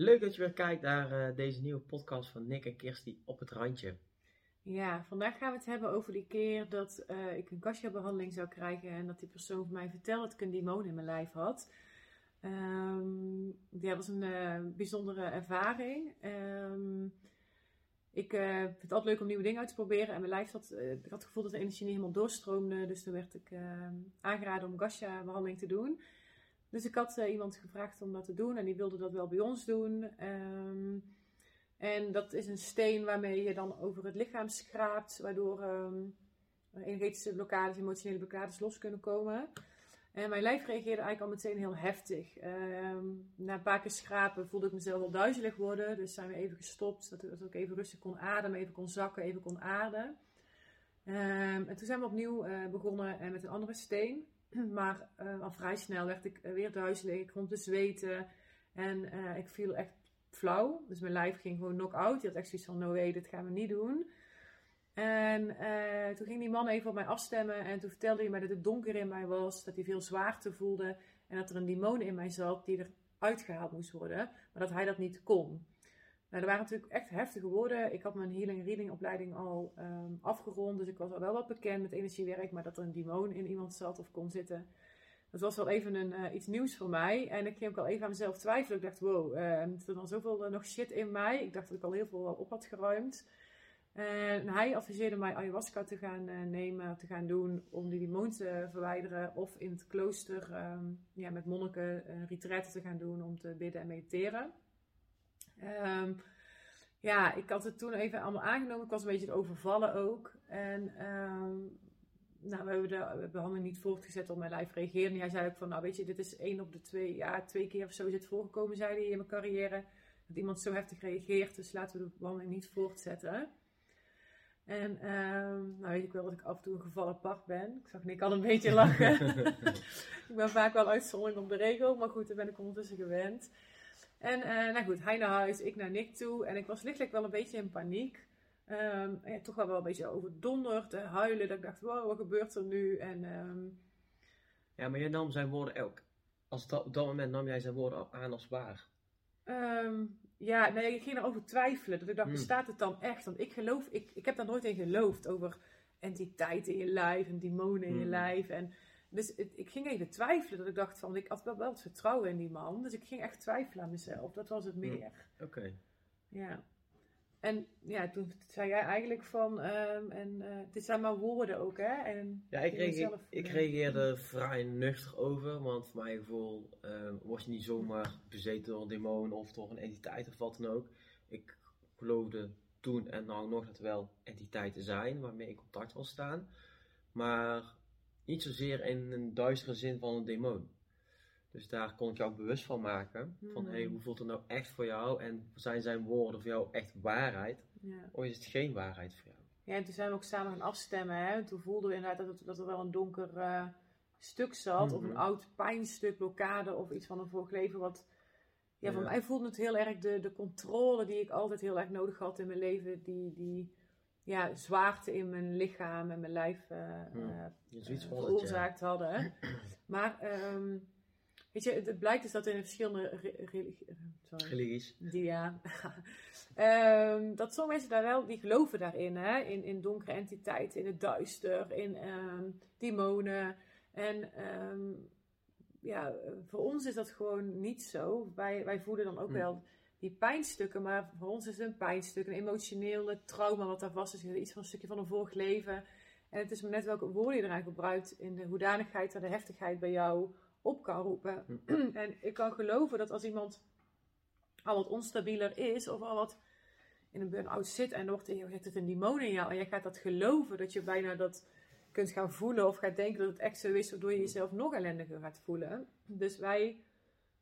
Leuk dat je weer kijkt naar eh, deze nieuwe podcast van Nick en Kirsty op het randje. Ja, vandaag gaan we het hebben over die keer dat eh, ik een Kasia-behandeling zou krijgen en dat die persoon voor mij vertelde dat ik een demon in mijn lijf had. Ehm ja, dat was een eh, bijzondere ervaring. Ehm, ik vind het altijd leuk om nieuwe dingen uit te proberen en mijn lijf zat, ik had het gevoel dat de energie niet helemaal doorstroomde, dus toen werd ik eh, aangeraden om Kasia-behandeling te doen. Dus ik had eh, iemand gevraagd om dat te doen en die wilde dat wel bij ons doen. Ehm, en dat is een steen waarmee je dan over het lichaam schraapt, waardoor ehm, energetische blokkades, emotionele blokkades los kunnen komen. En mijn lijf reageerde eigenlijk al meteen heel heftig. Ehm, na een paar keer schrapen voelde ik mezelf wel duizelig worden. Dus zijn we even gestopt, zodat ik even rustig kon ademen, even kon zakken, even kon aarden. En toen zijn we opnieuw eh, begonnen eh, met een andere steen. Maar eh, al vrij snel werd ik eh, weer duizelig, ik begon te zweten. En eh, ik viel echt flauw. Dus mijn lijf ging gewoon knock-out. Die had echt zoiets van, no way, dit gaan we niet doen. En toen ging die man even op mij afstemmen. En toen vertelde hij mij dat het donker in mij was. Dat hij veel zwaarte voelde. En dat er een demon in mij zat die eruit gehaald moest worden. Maar dat hij dat niet kon. Nou, er waren natuurlijk echt heftige woorden. Ik had mijn healing reading opleiding al ehm, afgerond. Dus ik was al wel wat bekend met energiewerk. Maar dat er een demon in iemand zat of kon zitten. Dat was wel even een, eh, iets nieuws voor mij. En ik ging ook al even aan mezelf twijfelen. Ik dacht, wow, uh, er dan zoveel uh, nog shit in mij. Ik dacht dat ik al heel veel op had geruimd. En hij adviseerde mij ayahuasca te gaan uh, nemen, te gaan doen om die demon te verwijderen. Of in het klooster um, ja, met monniken retraite te gaan doen om te bidden en mediteren. Um, ja, ik had het toen even allemaal aangenomen. Ik was een beetje overvallen ook. En um, nou, we hebben de behandeling niet voortgezet op mijn lijf reageren. En hij zei ook van, nou weet je, dit is één op de twee, ja, twee keer of zo is het voorgekomen, zei hij in mijn carrière. Dat iemand zo heftig reageert, dus laten we de behandeling niet voortzetten. En um, nou weet ik wel dat ik af en toe een gevallen part ben. Ik zag Nick al een beetje lachen. ik ben vaak wel uitzondering op de regel, maar goed, daar ben ik ondertussen gewend. En uh, nou goed, hij naar huis, ik naar Nick toe. En ik was lichtelijk wel een beetje in paniek. Um, ja, toch wel, wel een beetje overdonderd, huilen. Dat ik dacht, wow, wat gebeurt er nu? En, um... Ja, maar je nam zijn woorden ook. Als dat, op dat moment nam jij zijn woorden aan als waar. Um, ja, nee, ik ging erover twijfelen. Dat ik dacht, hmm. bestaat het dan echt? Want ik geloof, ik, ik heb daar nooit in geloofd over entiteiten in je lijf en demonen in hmm. je lijf. En, dus het, ik ging even twijfelen. Dat ik dacht van, ik had wel, wel het vertrouwen in die man. Dus ik ging echt twijfelen aan mezelf. Dat was het meer. Hmm. Oké. Okay. Ja. En ja, toen zei jij eigenlijk van, um, en uh, dit zijn maar woorden ook, hè? En ja, ik, zelf, ik reageerde vrij nuchter over, want voor mijn gevoel uh, was je niet zomaar bezeten door een demon of door een entiteit of wat dan ook. Ik geloofde toen en nou nog dat er wel entiteiten zijn waarmee ik in contact wil staan, maar niet zozeer in een duistere zin van een demon. Dus daar kon ik jou ook bewust van maken. Van Hmm. hey, hoe voelt het nou echt voor jou? En zijn zijn woorden voor jou echt waarheid? Ja. Of is het geen waarheid voor jou? ja, en toen zijn we ook samen gaan afstemmen. Hè? En toen voelden we inderdaad dat, dat er wel een donker uh, stuk zat. Of een Mhm. oud pijnstuk, blokkade of iets van een vorig leven. Wat, ja, voor Ja. mij voelde het heel erg de, de controle die ik altijd heel erg nodig had in mijn leven. Die, die ja, zwaarte in mijn lichaam en mijn lijf uh, ja. veroorzaakt hadden. Maar ehm, weet je, het, het blijkt dus dat in verschillende. Religies. Ja. Ehm, dat sommige mensen daar wel, die geloven daarin, hè? In, in donkere entiteiten, in het duister, in ehm, demonen. En ja, voor ons is dat gewoon niet zo. Wij, wij voelen dan ook wel die pijnstukken, maar voor ons is het een pijnstuk, een emotionele trauma wat daar vast is. Iets van een stukje van een vorig leven. En het is net welke woorden je eraan gebruikt in de hoedanigheid en de heftigheid bij jou op kan roepen. en ik kan geloven dat als iemand al wat onstabieler is of al wat in een burn-out zit en wordt je hebt het een demon in jou en jij gaat dat geloven dat je bijna dat kunt gaan voelen of gaat denken dat het echt zo is, waardoor je jezelf nog ellendiger gaat voelen. Dus wij,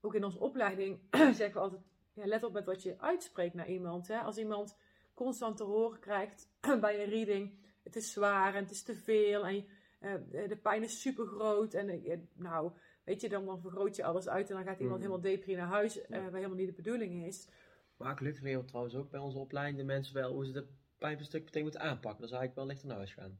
ook in onze opleiding, zeggen we altijd, ja, let op met wat je uitspreekt naar iemand. Hè? Als iemand constant te horen krijgt bij een reading, het is zwaar en het is te veel en uh, de pijn is super groot en uh, nou, weet je, dan, dan vergroot je alles uit en dan gaat iemand Mhm. helemaal depri naar huis, uh, Ja. waar helemaal niet de bedoeling is. Maar gelukkig leren we trouwens ook bij onze opleiding de mensen wel hoe ze de pijpenstuk meteen moeten aanpakken. Dan zou ik wel lichter naar huis gaan.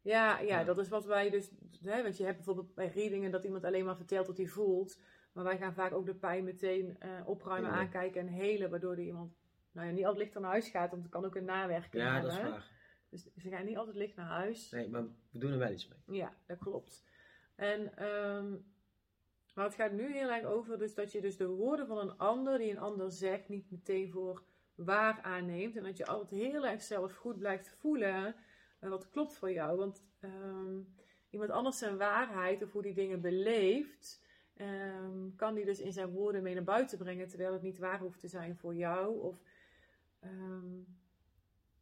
Ja, ja, Ja. dat is wat wij dus. Hè, want je hebt bijvoorbeeld bij readingen dat iemand alleen maar vertelt wat hij voelt. Maar wij gaan vaak ook de pijn meteen eh, opruimen, Ja. aankijken en helen, waardoor er iemand nou ja, niet altijd licht naar huis gaat, want het kan ook een nawerking Ja, hebben. dat is waar. Dus ze gaan niet altijd licht naar huis. Nee, maar we doen er wel iets mee. Ja, dat klopt. En, ehm, maar het gaat nu heel erg over dus dat je dus de woorden van een ander, die een ander zegt, niet meteen voor waar aanneemt. En dat je altijd heel erg zelf goed blijft voelen eh, wat klopt voor jou. Want ehm, iemand anders zijn waarheid of hoe die dingen beleeft, ehm, kan die dus in zijn woorden mee naar buiten brengen, terwijl het niet waar hoeft te zijn voor jou. Of ehm,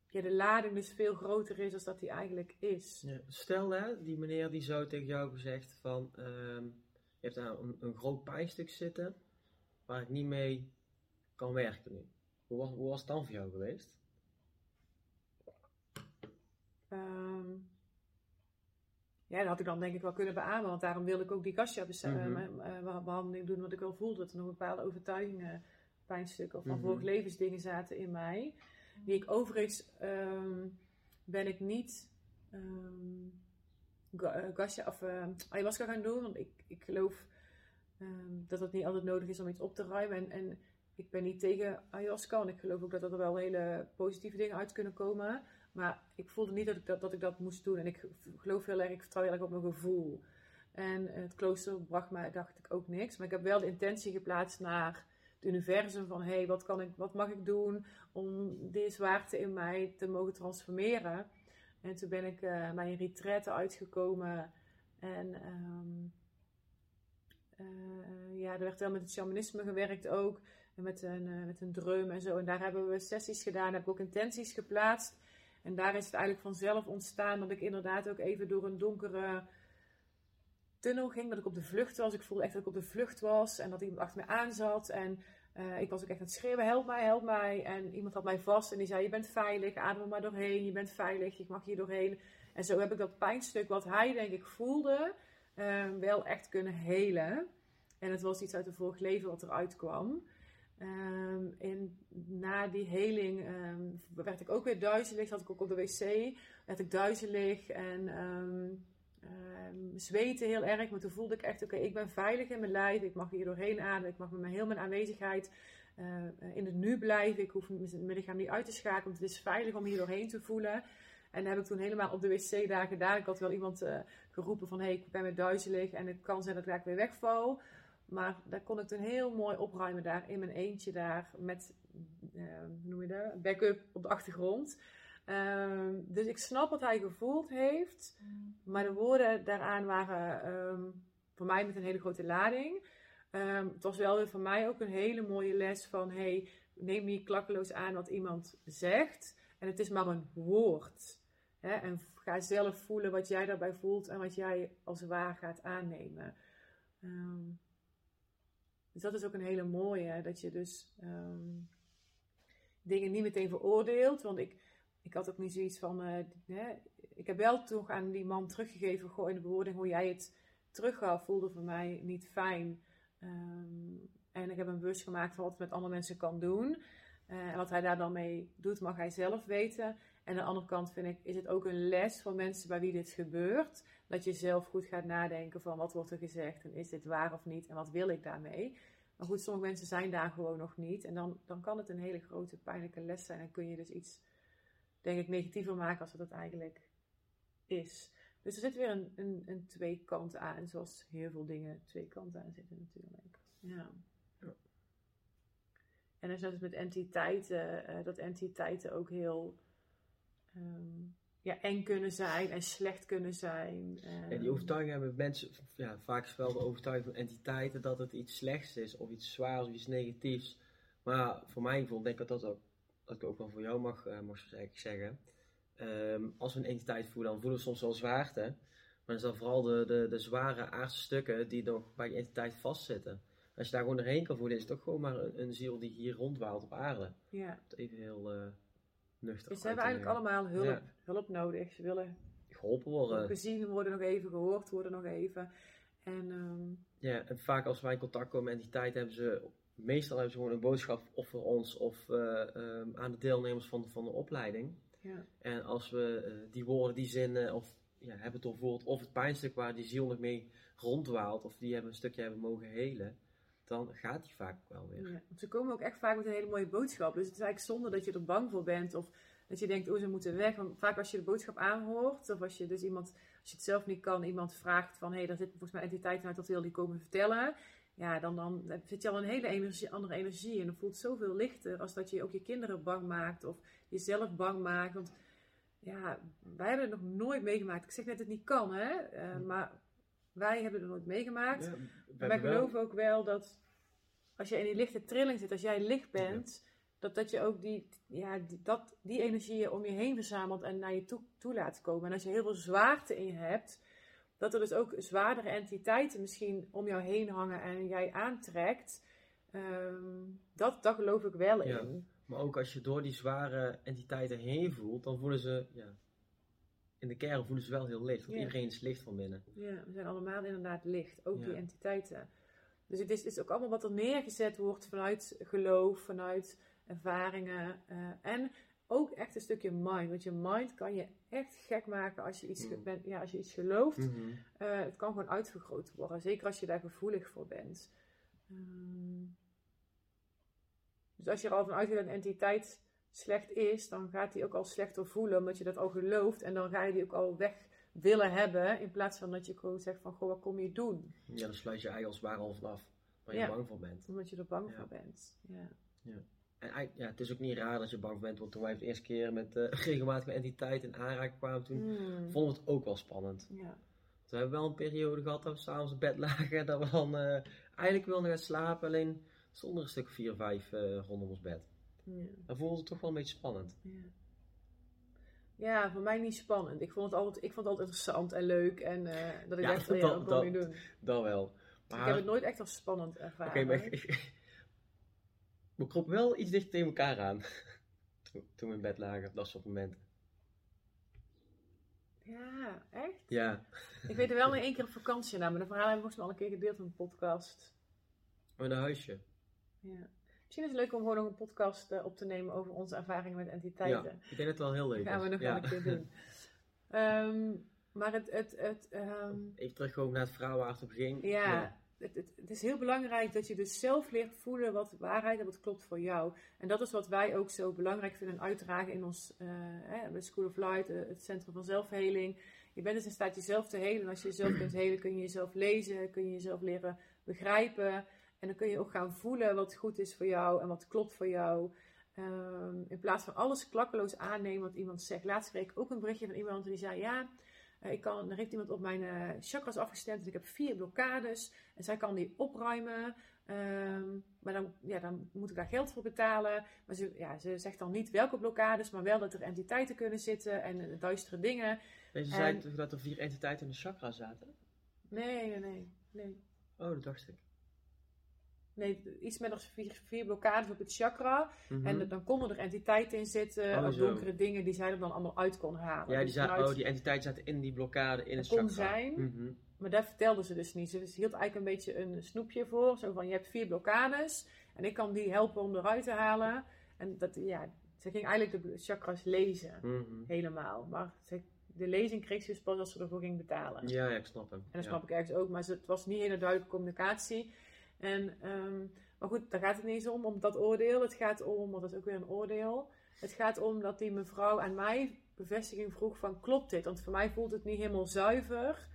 ja, de lading dus veel groter is dan dat die eigenlijk is. Ja, stel hè, die meneer die zou tegen jou gezegd van, ehm, je hebt daar een, een groot pijnstuk zitten waar ik niet mee kan werken nu. Hoe was, hoe was het dan voor jou geweest? Ja, dat had ik dan denk ik wel kunnen beamen, want daarom wilde ik ook die gasja Mhm. behandeling doen, want ik wel voelde dat er nog bepaalde overtuigingen, pijnstukken of van Mhm. levensdingen zaten in mij. Die ik overigens ehm, ben ik niet eh, gasja of eh, ayahuasca gaan doen, want ik, ik geloof ehm, dat het niet altijd nodig is om iets op te ruimen. En, en ik ben niet tegen ayahuasca, en ik geloof ook dat er wel hele positieve dingen uit kunnen komen. Maar ik voelde niet dat ik dat, dat, ik dat moest doen. En ik geloof heel erg, ik vertrouw heel erg op mijn gevoel. En het klooster bracht mij, dacht ik, ook niks. Maar ik heb wel de intentie geplaatst naar het universum van... hé, hey, wat, kan ik, wat mag ik doen om deze zwaarte in mij te mogen transformeren? En toen ben ik eh mijn retraite uitgekomen. En ehm, eh, ja, er werd wel met het shamanisme gewerkt ook. En met een, eh, met een drum en zo. En daar hebben we sessies gedaan. Heb ik ook intenties geplaatst. En daar is het eigenlijk vanzelf ontstaan dat ik inderdaad ook even door een donkere tunnel ging. Dat ik op de vlucht was. Ik voelde echt dat ik op de vlucht was. En dat iemand achter me aan zat. En eh, ik was ook echt aan het schreeuwen, help mij, help mij. En iemand had mij vast en die zei, je bent veilig, adem er maar doorheen. Je bent veilig, je mag hier doorheen. En zo heb ik dat pijnstuk wat hij denk ik voelde, eh, wel echt kunnen helen. En het was iets uit een vorig leven wat eruit kwam. Ehm, en na die heling ehm, werd ik ook weer duizelig. Zat ik ook op de wc. Werd ik duizelig en zweten heel erg. Maar toen voelde ik echt, oké, ik ben veilig in mijn lijf. Ik mag hier doorheen ademen. Ik mag met mijn, heel mijn aanwezigheid eh, in het nu blijven. Ik hoef mijn lichaam niet uit te schakelen. Want het is veilig om hier doorheen te voelen. En dat heb ik toen helemaal op de wc daar gedaan. Ik had wel iemand eh, geroepen van, hé, hey, ik ben weer duizelig. En het kan zijn dat ik weer wegval. Maar daar kon ik toen heel mooi opruimen daar in mijn eentje daar met, eh, hoe noem je dat, backup op de achtergrond. Ehm, dus ik snap wat hij gevoeld heeft, maar de woorden daaraan waren ehm, voor mij met een hele grote lading. Ehm, het was wel weer voor mij ook een hele mooie les van, hey, neem niet klakkeloos aan wat iemand zegt. En het is maar een woord. Hè? En ga zelf voelen wat jij daarbij voelt en wat jij als waar gaat aannemen. Ehm, dus dat is ook een hele mooie, dat je dus ehm, dingen niet meteen veroordeelt. Want ik, ik had ook niet zoiets van, eh, hè, ik heb wel toch aan die man teruggegeven, gewoon in de bewoording hoe jij het teruggaf, voelde voor mij niet fijn. Ehm, en ik heb een bewust gemaakt van wat het met andere mensen kan doen. Eh, en wat hij daar dan mee doet, mag hij zelf weten. En aan de andere kant vind ik, is het ook een les voor mensen bij wie dit gebeurt. Dat je zelf goed gaat nadenken van wat wordt er gezegd en is dit waar of niet en wat wil ik daarmee. Maar goed, sommige mensen zijn daar gewoon nog niet. En dan, dan kan het een hele grote pijnlijke les zijn. En kun je dus iets, denk ik, negatiever maken als het het eigenlijk is. Dus er zit weer een, een, een twee kanten aan. Zoals heel veel dingen twee kanten aan zitten natuurlijk. Ja. Ja. En er is net als met entiteiten, eh, dat entiteiten ook heel ehm, ja, eng kunnen zijn en slecht kunnen zijn. Ja, Ehm, die overtuiging hebben mensen ja, vaak is wel de overtuiging van entiteiten dat het iets slechts is of iets zwaars of iets negatiefs. Maar voor mijn gevoel denk ik dat dat ook, dat ik ook wel voor jou mag, eh, mag eigenlijk zeggen. Ehm, als we een entiteit voelen, dan voelen we soms wel zwaarte. Maar dan zijn vooral de, de, de zware aardse stukken die nog bij die entiteit vastzitten. Als je daar gewoon doorheen kan voelen, is het toch gewoon maar een, een ziel die hier rondwaalt op aarde. ja. Even heel eh nuchter Dus ze hebben eigenlijk allemaal hulp, Ja. hulp nodig. Ze willen Geholpen worden. gezien worden nog even, gehoord worden nog even. En ehm, Ja, en vaak als wij in contact komen met entiteiten, hebben ze meestal hebben ze gewoon een boodschap of voor ons of eh, ehm, aan de deelnemers van de, van de opleiding. ja. En als we eh, die woorden, die zinnen of ja, hebben doorvoerd, of het pijnstuk waar die ziel nog mee rondwaalt, of die hebben een stukje hebben mogen helen, dan gaat die vaak wel weer. Ja, ze komen ook echt vaak met een hele mooie boodschap. Dus het is eigenlijk zonde dat je er bang voor bent. Of dat je denkt, oh ze moeten weg. Want vaak als je de boodschap aanhoort. Of als je dus iemand, als je het zelf niet kan, iemand vraagt van... Hé, hey, daar zit volgens mij entiteiten uit dat wil die komen vertellen. Ja, dan, dan zit je al een hele energie, andere energie. En dan voelt het zoveel lichter als dat je ook je kinderen bang maakt. Of jezelf bang maakt. Want ja, wij hebben het nog nooit meegemaakt. Ik zeg net dat het niet kan, hè. Uh, maar wij hebben het nooit meegemaakt. Ja, wij geloven ook wel dat als je in die lichte trilling zit, als jij licht bent, dat, dat je ook die, ja, die, dat, die energieën om je heen verzamelt en naar je toe, toe laat komen. En als je heel veel zwaarte in je hebt, dat er dus ook zwaardere entiteiten misschien om jou heen hangen en jij aantrekt. Um, dat, dat geloof ik wel in. Ja, maar ook als je door die zware entiteiten heen voelt, dan voelen ze, ja, in de kern voelen ze wel heel licht. Want iedereen is licht van binnen. Ja, we zijn allemaal inderdaad licht. Ook die entiteiten. Dus het is, is, ook allemaal wat er neergezet wordt vanuit geloof, vanuit ervaringen. Uh, en ook echt een stukje mind. Want je mind kan je echt gek maken als je iets, mm. bent, ja, als je iets gelooft. Mm-hmm. uh, het kan gewoon uitvergroot worden. Zeker als je daar gevoelig voor bent. Um, dus als je er al vanuit een entiteit slecht is, dan gaat die ook al slechter voelen, omdat je dat al gelooft. En dan ga je die ook al weg willen hebben, in plaats van dat je gewoon zegt van, goh, wat kom je doen? Ja, dan sluit je eigenlijk als het ware al vanaf, waar je bang voor bent. Omdat je er bang voor bent, ja. ja. En ja, het is ook niet raar dat je bang voor bent, want toen wij de eerste keer met uh, regelmatige entiteit in aanraking kwamen, toen hmm. vonden we het ook wel spannend. Ja. we hebben wel een periode gehad dat we s'avonds in bed lagen, dat we dan uh, eigenlijk wilden gaan slapen, alleen zonder een stuk 4, 5 uh, rondom ons bed. Ja. Dan voelde het toch wel een beetje spannend. Ja. Ja, voor mij niet spannend. Ik vond het altijd, ik vond het altijd interessant en leuk. En uh, dat ik ja, dacht, van, ja, kom je doen? Dat wel. Maar... Ik heb het nooit echt als spannend ervaren. Oké, okay, maar ik, we kropen wel iets dichter tegen elkaar aan. toen, toen we in bed lagen, dat soort momenten. Ja, echt? Ja. Ik weet er wel in één keer op vakantie naar, maar de verhaal hebben we volgens mij al een keer gedeeld in een podcast. Oh, in een huisje? Ja. Misschien is het leuk om gewoon nog een podcast uh, op te nemen over onze ervaringen met entiteiten. Ja, ik denk het wel heel leuk Dat gaan we nog ja. wel een keer doen. um, maar het... het, het um, Even terugkomen naar het verhaal waar het op ging. Ja, ja. Het, het, het, is heel belangrijk dat je dus zelf leert voelen wat waarheid en wat klopt voor jou. En dat is wat wij ook zo belangrijk vinden en uitdragen in ons uh, hè, School of Light, uh, het Centrum van Zelfheling. Je bent dus in staat jezelf te helen. En als je jezelf kunt helen, kun je jezelf lezen, kun je jezelf leren begrijpen. En dan kun je ook gaan voelen wat goed is voor jou en wat klopt voor jou. Um, in plaats van alles klakkeloos aannemen wat iemand zegt. Laatst kreeg ik ook een berichtje van iemand die zei: Ja, uh, ik kan, er heeft iemand op mijn uh, chakras afgestemd en ik heb vier blokkades. En zij kan die opruimen. Um, maar dan, ja, dan moet ik daar geld voor betalen. Maar ze, ja, ze zegt dan niet welke blokkades, maar wel dat er entiteiten kunnen zitten en uh, duistere dingen. En ze zei toch dat er vier entiteiten in de chakra zaten? Nee, nee, nee. nee. Oh, dat dacht ik. Nee, iets met nog vier, vier blokkades op het chakra. Mhm. En dan konden er entiteiten in zitten, oh, donkere dingen die zij er dan allemaal uit kon halen. Ja, die, dus oh, die entiteiten zaten in die blokkade in het chakra. kon zijn, mhm. maar dat vertelden ze dus niet. Ze hield eigenlijk een beetje een snoepje voor. Zo van, je hebt vier blokkades en ik kan die helpen om eruit te halen. En dat, ja, ze ging eigenlijk de chakras lezen, mhm. helemaal. Maar ze, de lezing kreeg ze dus pas als ze ervoor ging betalen. Ja, ja ik snap hem. En dat snap ik ergens ook, maar het was niet hele duidelijke communicatie. En, um, maar goed, daar gaat het niet eens om, om dat oordeel. Het gaat om, want dat is ook weer een oordeel. Het gaat om dat die mevrouw aan mij bevestiging vroeg van klopt dit? Want voor mij voelt het niet helemaal zuiver.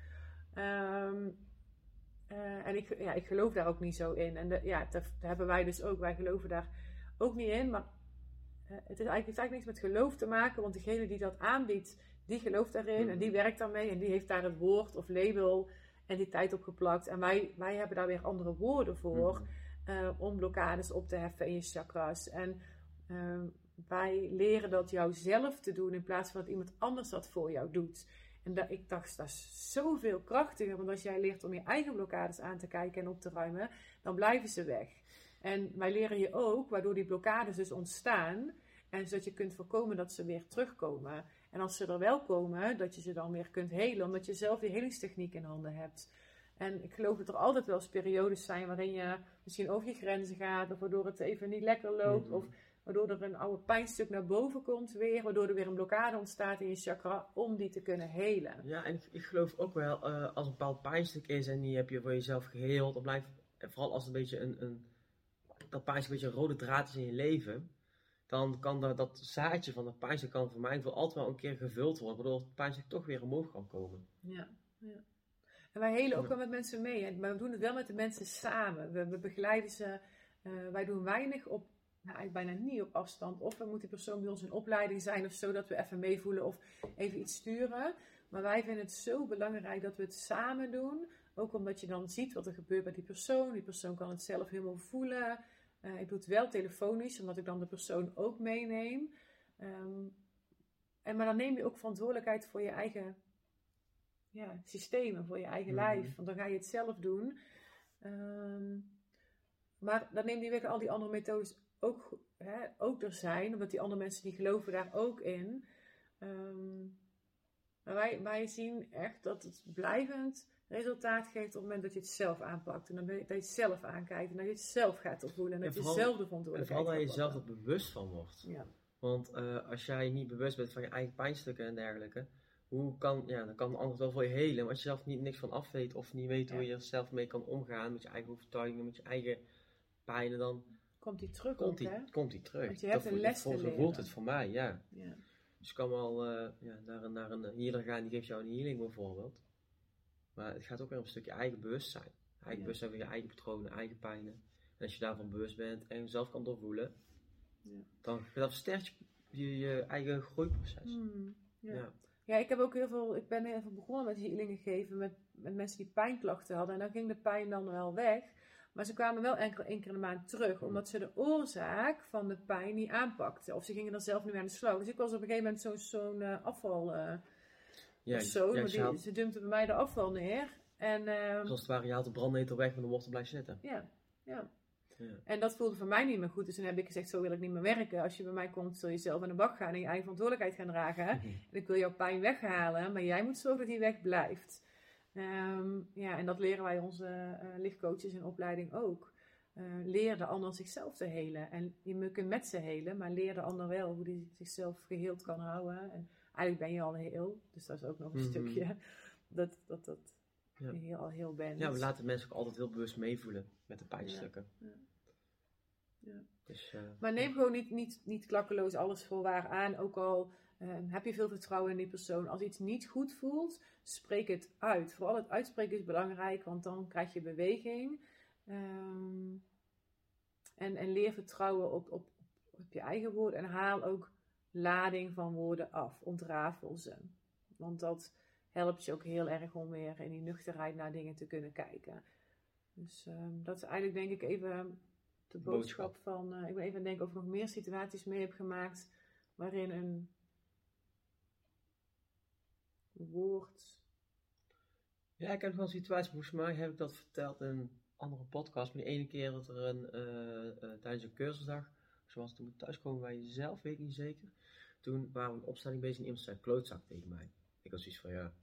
Um, uh, en ik, ja, ik geloof daar ook niet zo in. En de, ja, dat, hebben wij dus ook. Wij geloven daar ook niet in. Maar uh, het, is eigenlijk, heeft eigenlijk niks met geloof te maken. Want degene die dat aanbiedt, die gelooft daarin. En die werkt daarmee. En die heeft daar het woord of label en die tijd opgeplakt. En wij, wij hebben daar weer andere woorden voor mm om blokkades op te heffen in je chakras. En uh, wij leren dat jou zelf te doen in plaats van dat iemand anders dat voor jou doet. En dat, ik dacht, dat is zoveel krachtiger. Want als jij leert om je eigen blokkades aan te kijken en op te ruimen, dan blijven ze weg. En wij leren je ook, waardoor die blokkades dus ontstaan. En zodat je kunt voorkomen dat ze weer terugkomen. En als ze er wel komen, dat je ze dan weer kunt helen, omdat je zelf die helingstechniek in handen hebt. En ik geloof dat er altijd wel eens periodes zijn waarin je misschien over je grenzen gaat, of waardoor het even niet lekker loopt, mhm. of waardoor er een oude pijnstuk naar boven komt weer, waardoor er weer een blokkade ontstaat in je chakra om die te kunnen helen. Ja, en ik, geloof ook wel, uh, als een bepaald pijnstuk is en die heb je voor jezelf geheeld, dan blijft vooral als het een beetje een, een dat pijnst een beetje een rode draad is in je leven, dan kan dat, dat zaadje van dat pijnst kan voor mij wel altijd wel een keer gevuld worden, waardoor het pijnst toch weer omhoog kan komen. Ja, ja. En wij helen ook wel met mensen mee, maar we doen het wel met de mensen samen. We, begeleiden ze, uh, wij doen weinig op, nou eigenlijk bijna niet op afstand. Of we moeten die persoon bij ons in opleiding zijn of zo, dat we even meevoelen of even iets sturen. Maar wij vinden het zo belangrijk dat we het samen doen. Ook omdat je dan ziet wat er gebeurt bij die persoon. Die persoon kan het zelf helemaal voelen. Uh, ik doe het wel telefonisch, omdat ik dan de persoon ook meeneem. Um, en, maar dan neem je ook verantwoordelijkheid voor je eigen ja, systemen, voor je eigen Mhm. lijf. Want dan ga je het zelf doen. Ehm, maar dan neem je weer al die andere methodes ook, hè, ook er zijn, omdat die andere mensen die geloven daar ook in. Ehm, maar wij, wij zien echt dat het blijvend resultaat geeft op het moment dat je het zelf aanpakt. En dan je, dat je het zelf aankijkt en dat je het zelf gaat voelen. En En dat je vooral- zelf de En verantwoordelijkheid vooral dat je jezelf er bewust van wordt. Ja. Want eh, als jij niet bewust bent van je eigen pijnstukken en dergelijke, hoe kan, ja, dan kan een ander wel voor je helen. Maar als je zelf niet, niks van af weet of niet weet hoe je er zelf mee kan omgaan met je eigen overtuigingen, met je eigen pijnen, dan Komt die terug komt ook, die, hè? komt die terug. Want je hebt Dat een les zo voelt het voor mij, ja. Ja. Dus ik kan wel eh, ja, naar, een, naar een healer gaan, die geeft jou een healing bijvoorbeeld. Maar het gaat ook weer om een stukje eigen bewustzijn. Eigen Ja. bewustzijn van je eigen patronen, eigen pijnen. En als je daarvan bewust bent en jezelf kan doorvoelen, Ja. dan dat versterkt je, je, eigen groeiproces. Hmm, ja. Ja. Ja, ik heb ook heel veel, ik ben heel veel begonnen met healingen geven met, met mensen die pijnklachten hadden. En dan ging de pijn dan wel weg. Maar ze kwamen wel enkel één keer in de maand terug, omdat ze de oorzaak van de pijn niet aanpakten. Of ze gingen er zelf meer aan de slag. Dus ik was op een gegeven moment zo'n zo'n eh, afval eh, Ja, die, ze dumpte bij mij de afval neer. En ehm, Zoals het ware, je haalt de brandnetel weg, maar de wortel blijft zitten. ja, ja. Ja. En dat voelde voor mij niet meer goed. Dus toen heb ik gezegd, zo wil ik niet meer werken. Als je bij mij komt, zul je zelf aan de bak gaan en je eigen verantwoordelijkheid gaan dragen. En ik wil jouw pijn weghalen, maar jij moet zorgen dat die weg blijft. Ehm, ja, en dat leren wij onze eh, lichtcoaches in opleiding ook. Eh, leer de ander zichzelf te helen. En je kunt met ze helen, maar leer de ander wel hoe die zichzelf geheeld kan houden. En eigenlijk ben je al heel, dus dat is ook nog een Mhm. stukje dat, dat, dat Ja. heel, al heel bent. ja, we laten mensen ook altijd heel bewust meevoelen met de pijnstukken. Ja. Ja. Dus, eh, Maar neem gewoon niet, niet, niet klakkeloos alles voor waar aan. Ook al ehm, heb je veel vertrouwen in die persoon. Als iets niet goed voelt, spreek het uit. Vooral het uitspreken is belangrijk, want dan krijg je beweging. Ehm, en, en leer vertrouwen op, op, op je eigen woorden. En haal ook lading van woorden af. Ontrafel ze. Want dat helpt je ook heel erg om weer in die nuchterheid naar dingen te kunnen kijken. Dus ehm, dat is eigenlijk denk ik even de boodschap, van... eh, ik ben even aan het denken of ik nog meer situaties mee heb gemaakt waarin een woord... ja, ik heb nog wel een situatie, volgens mij heb ik dat verteld in een andere podcast. Maar die ene keer dat er een, eh, eh, tijdens een cursusdag, zoals toen we thuiskomen bij jezelf, weet ik niet zeker. Toen waren we een opstelling bezig en iemand zei klootzak tegen mij. Ik was zoiets van, ja,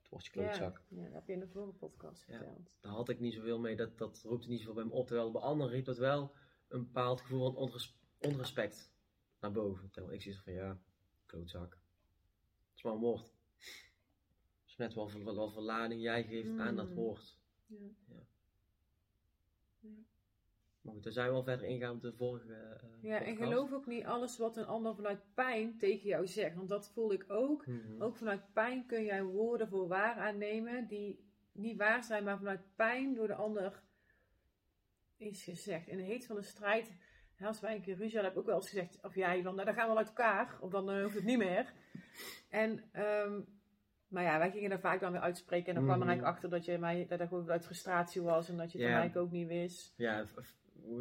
het wordt je klootzak. Ja, ja, dat heb je in de vorige podcast Ja. verteld. Daar had ik niet zoveel mee, dat, dat roepte niet zoveel bij me op. Terwijl bij anderen riep dat wel een bepaald gevoel van onres- onrespect naar boven. Terwijl ik zoiets van, ja, klootzak. Het is maar een woord. Het is net wel wat voor lading jij geeft aan dat Mm. woord. Ja. Maar goed, daar zijn we wel verder ingegaan op de vorige eh Ja, en geloof ook niet alles wat een ander vanuit pijn tegen jou zegt. Want dat voel ik ook. Mhm. Ook vanuit pijn kun jij woorden voor waar aannemen die niet waar zijn, maar vanuit pijn door de ander is gezegd. In de heet van de strijd, als wij een keer ruzie hadden, heb ik ook wel eens gezegd, of jij van, nou dan gaan we uit elkaar, of dan eh, hoeft het niet meer. En, ehm, maar ja, wij gingen daar vaak dan weer uitspreken en dan kwam er Mhm. eigenlijk achter dat, je mij, dat gewoon uit frustratie was en dat je het Ja. eigenlijk ook niet wist. Ja,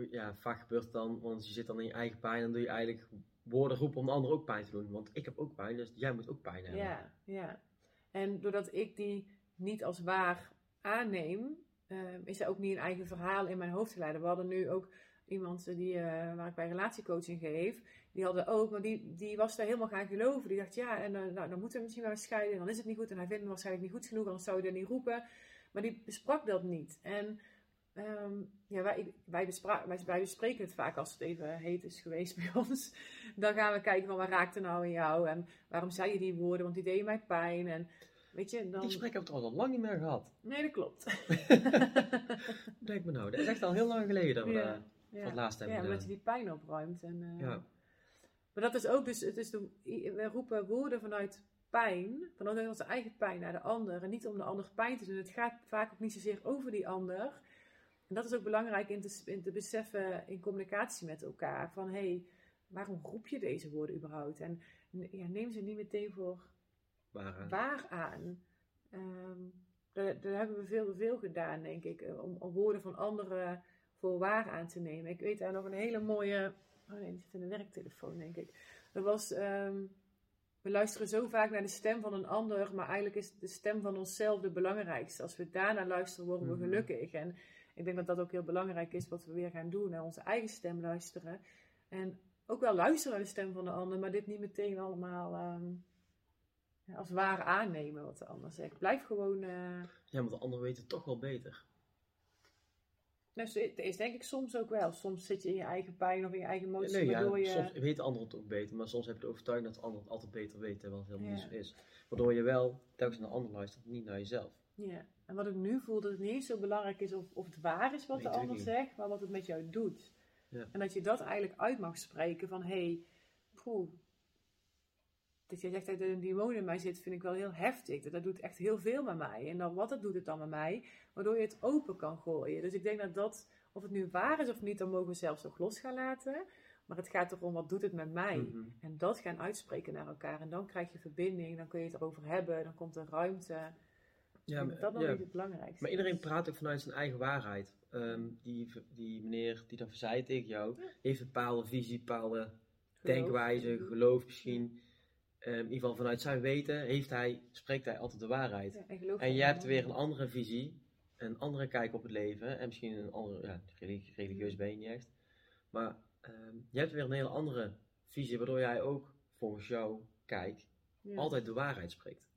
ja, vaak gebeurt dan, want je zit dan in je eigen pijn dan doe je eigenlijk woorden roepen om de ander ook pijn te doen. Want ik heb ook pijn, dus jij moet ook pijn hebben. Ja, ja. En doordat ik die niet als waar aanneem, eh, is er ook niet een eigen verhaal in mijn hoofd te leiden. We hadden nu ook iemand die, eh, waar ik bij relatiecoaching geef, die hadden ook, maar die, die was daar helemaal gaan geloven. Die dacht, ja, en eh, nou, dan moeten we misschien maar scheiden, en dan is het niet goed, en hij vindt het waarschijnlijk niet goed genoeg, anders zou je dat niet roepen. Maar die besprak dat niet. En ehm, ja, wij, wij, bespra- wij, wij bespreken het vaak als het even heet is geweest bij ons. Dan gaan we kijken van, wat raakte nou in jou? En waarom zei je die woorden? Want die deden mij pijn. En weet je, dan... Die gesprek hebben we trouwens al lang niet meer gehad. Nee, dat klopt. Denk me nou, dat is echt al heel lang geleden dat we Ja, dat voor het laatst hebben Ja, omdat je die pijn opruimt. En, eh, Ja. Maar dat is ook dus, het is de, we roepen woorden vanuit pijn, vanuit onze eigen pijn naar de ander. En niet om de ander pijn te doen. Het gaat vaak ook niet zozeer over die ander. En dat is ook belangrijk in te, in te beseffen in communicatie met elkaar. Van hé, hey, waarom roep je deze woorden überhaupt? En ja, neem ze niet meteen voor Waaraan. waar aan. Ehm, daar, daar hebben we veel veel gedaan, denk ik, eh, om, om woorden van anderen voor waar aan te nemen. Ik weet daar nog een hele mooie. Oh nee, die zit in de werktelefoon, denk ik. Dat was. ehm, we luisteren zo vaak naar de stem van een ander, maar eigenlijk is de stem van onszelf de belangrijkste. Als we daarnaar luisteren, worden we Mhm. gelukkig. En ik denk dat dat ook heel belangrijk is wat we weer gaan doen, naar onze eigen stem luisteren. En ook wel luisteren naar de stem van de ander, maar dit niet meteen allemaal ehm, als waar aannemen wat de ander zegt. Blijf gewoon. eh Ja, maar de anderen weten het toch wel beter. nou, het is denk ik soms ook wel. Soms zit je in je eigen pijn of in je eigen emotie, Nee, ja, je. soms weten anderen het ook beter, maar soms heb je de overtuiging dat de ander het altijd beter weet, terwijl het helemaal niet Ja. zo is. Waardoor je wel telkens naar de ander luistert, niet naar jezelf. Ja, en wat ik nu voel, dat het niet eens zo belangrijk is of, of het waar is wat Nee, de ander zegt, maar wat het met jou doet. Ja. En dat je dat eigenlijk uit mag spreken van, hé, hey, poeh, dat je zegt dat er een demon in mij zit, vind ik wel heel heftig. Dat, dat doet echt heel veel met mij. En dan, wat dat doet het dan met mij, waardoor je het open kan gooien. Dus ik denk dat dat, of het nu waar is of niet, dan mogen we zelfs nog los gaan laten. Maar het gaat erom, wat doet het met mij? Mhm. En dat gaan uitspreken naar elkaar. En dan krijg je verbinding, dan kun je het erover hebben, dan komt er ruimte. Ja, denk maar, dat nog ja, niet het belangrijkste. maar iedereen is. praat ook vanuit zijn eigen waarheid. Ehm, die, die meneer die dat zei tegen jou, Ja. heeft een bepaalde visie, bepaalde Geloof. denkwijze, geloof misschien. Ehm, in ieder geval vanuit zijn weten heeft hij, spreekt hij altijd de waarheid. Ja, en jij hebt weer een ander. andere visie, een andere kijk op het leven. En misschien een andere, ja, religi- religieus ben je niet echt. Maar ehm je hebt weer een hele andere visie, waardoor jij ook volgens jouw kijk Ja. altijd de waarheid spreekt.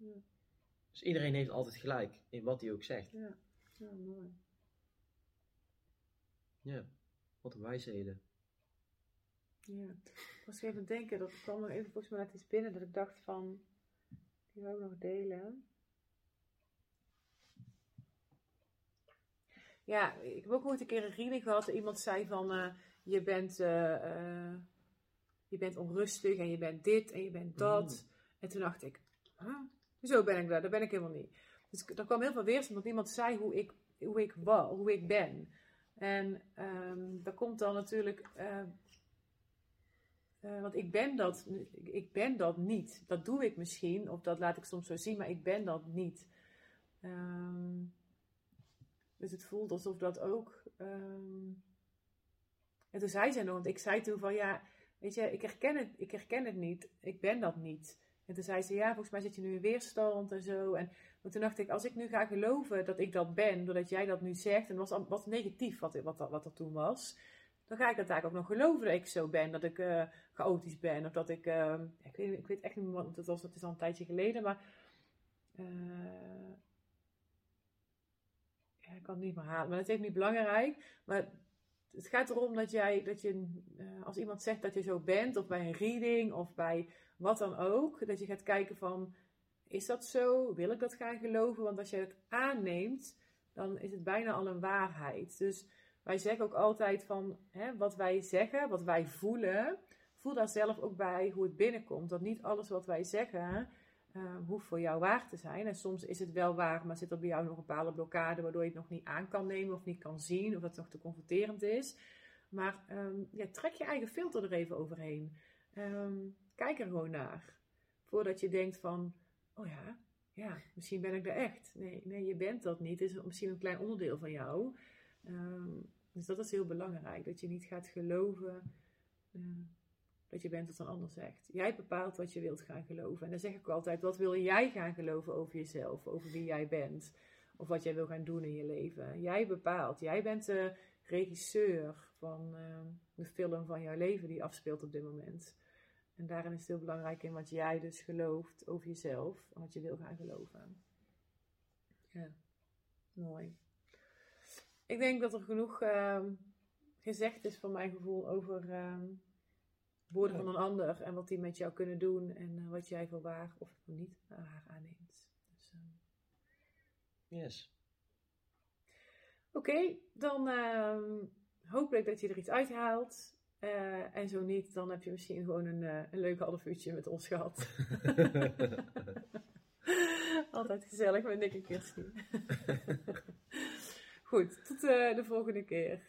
Dus iedereen heeft altijd gelijk in wat hij ook zegt. Ja, ja mooi. Ja, wat een wijsheden. Ja. Ik was even aan het denken, dat kwam nog even volgens mij net iets binnen, dat ik dacht van, die wil ik nog delen. Ja, ik heb ook ooit een keer een reading gehad. dat Iemand zei van, eh, je, bent, eh, eh, je bent onrustig en je bent dit en je bent dat. En toen dacht ik, huh? Zo ben ik daar, dat ben ik helemaal niet. Dus er kwam heel veel weerstand, want iemand zei hoe ik, hoe ik, hoe ik ben. En ehm daar komt dan natuurlijk... eh, eh, want ik ben, dat, ik- ik ben dat niet. Dat doe ik misschien, of dat laat ik soms zo zien, maar ik ben dat niet. Ehm, dus het voelt alsof dat ook. ehm, En toen zei ze nog, want ik zei toen van ja, weet je, ik herken, het, ik herken het niet, ik ben dat niet. En toen zei ze ja, volgens mij zit je nu in weerstand en zo. En maar toen dacht ik, als ik nu ga geloven dat ik dat ben, doordat jij dat nu zegt, en het was wat negatief wat, wat, wat er toen was, dan ga ik dat eigenlijk ook nog geloven dat ik zo ben, dat ik eh, chaotisch ben, of dat ik, eh, ik, weet, ik weet echt niet meer wat het was, dat is al een tijdje geleden, maar eh, ik kan het niet meer halen, maar dat is niet belangrijk, maar het gaat erom dat jij, dat je, eh, als iemand zegt dat je zo bent, of bij een reading, of bij wat dan ook, dat je gaat kijken van, is dat zo? Wil ik dat gaan geloven? Want als je het aanneemt, dan is het bijna al een waarheid. Dus wij zeggen ook altijd van, hè, wat wij zeggen, wat wij voelen, voel daar zelf ook bij hoe het binnenkomt. Dat niet alles wat wij zeggen, eh, hoeft voor jou waar te zijn. En soms is het wel waar, maar zit er bij jou nog een bepaalde blokkade, waardoor je het nog niet aan kan nemen of niet kan zien, of dat het nog te confronterend is. Maar ehm, ja, trek je eigen filter er even overheen. Ehm, kijk er gewoon naar. Voordat je denkt van, oh ja, ja, misschien ben ik er echt. Nee, nee, je bent dat niet. Het is misschien een klein onderdeel van jou. Ehm, dus dat is heel belangrijk. Dat je niet gaat geloven eh, dat je bent wat een ander zegt. Jij bepaalt wat je wilt gaan geloven. En dan zeg ik altijd, wat wil jij gaan geloven over jezelf? Over wie jij bent? Of wat jij wil gaan doen in je leven? Jij bepaalt. Jij bent de regisseur van eh, de film van jouw leven die afspeelt op dit moment. En daarin is het heel belangrijk in wat jij dus gelooft over jezelf. En wat je wil gaan geloven. Ja, mooi. Ik denk dat er genoeg ehm, gezegd is van mijn gevoel over ehm, woorden Ja. van een ander. En wat die met jou kunnen doen. En eh, wat jij voor waar of voor niet waar aanneemt. Dus, ehm, Yes. Oké, dan ehm, hopelijk dat je er iets uithaalt. Eh, en zo niet, dan heb je misschien gewoon een, eh, een leuk half uurtje met ons gehad. Altijd gezellig met Nick en Kirsty. Goed, tot eh, de volgende keer.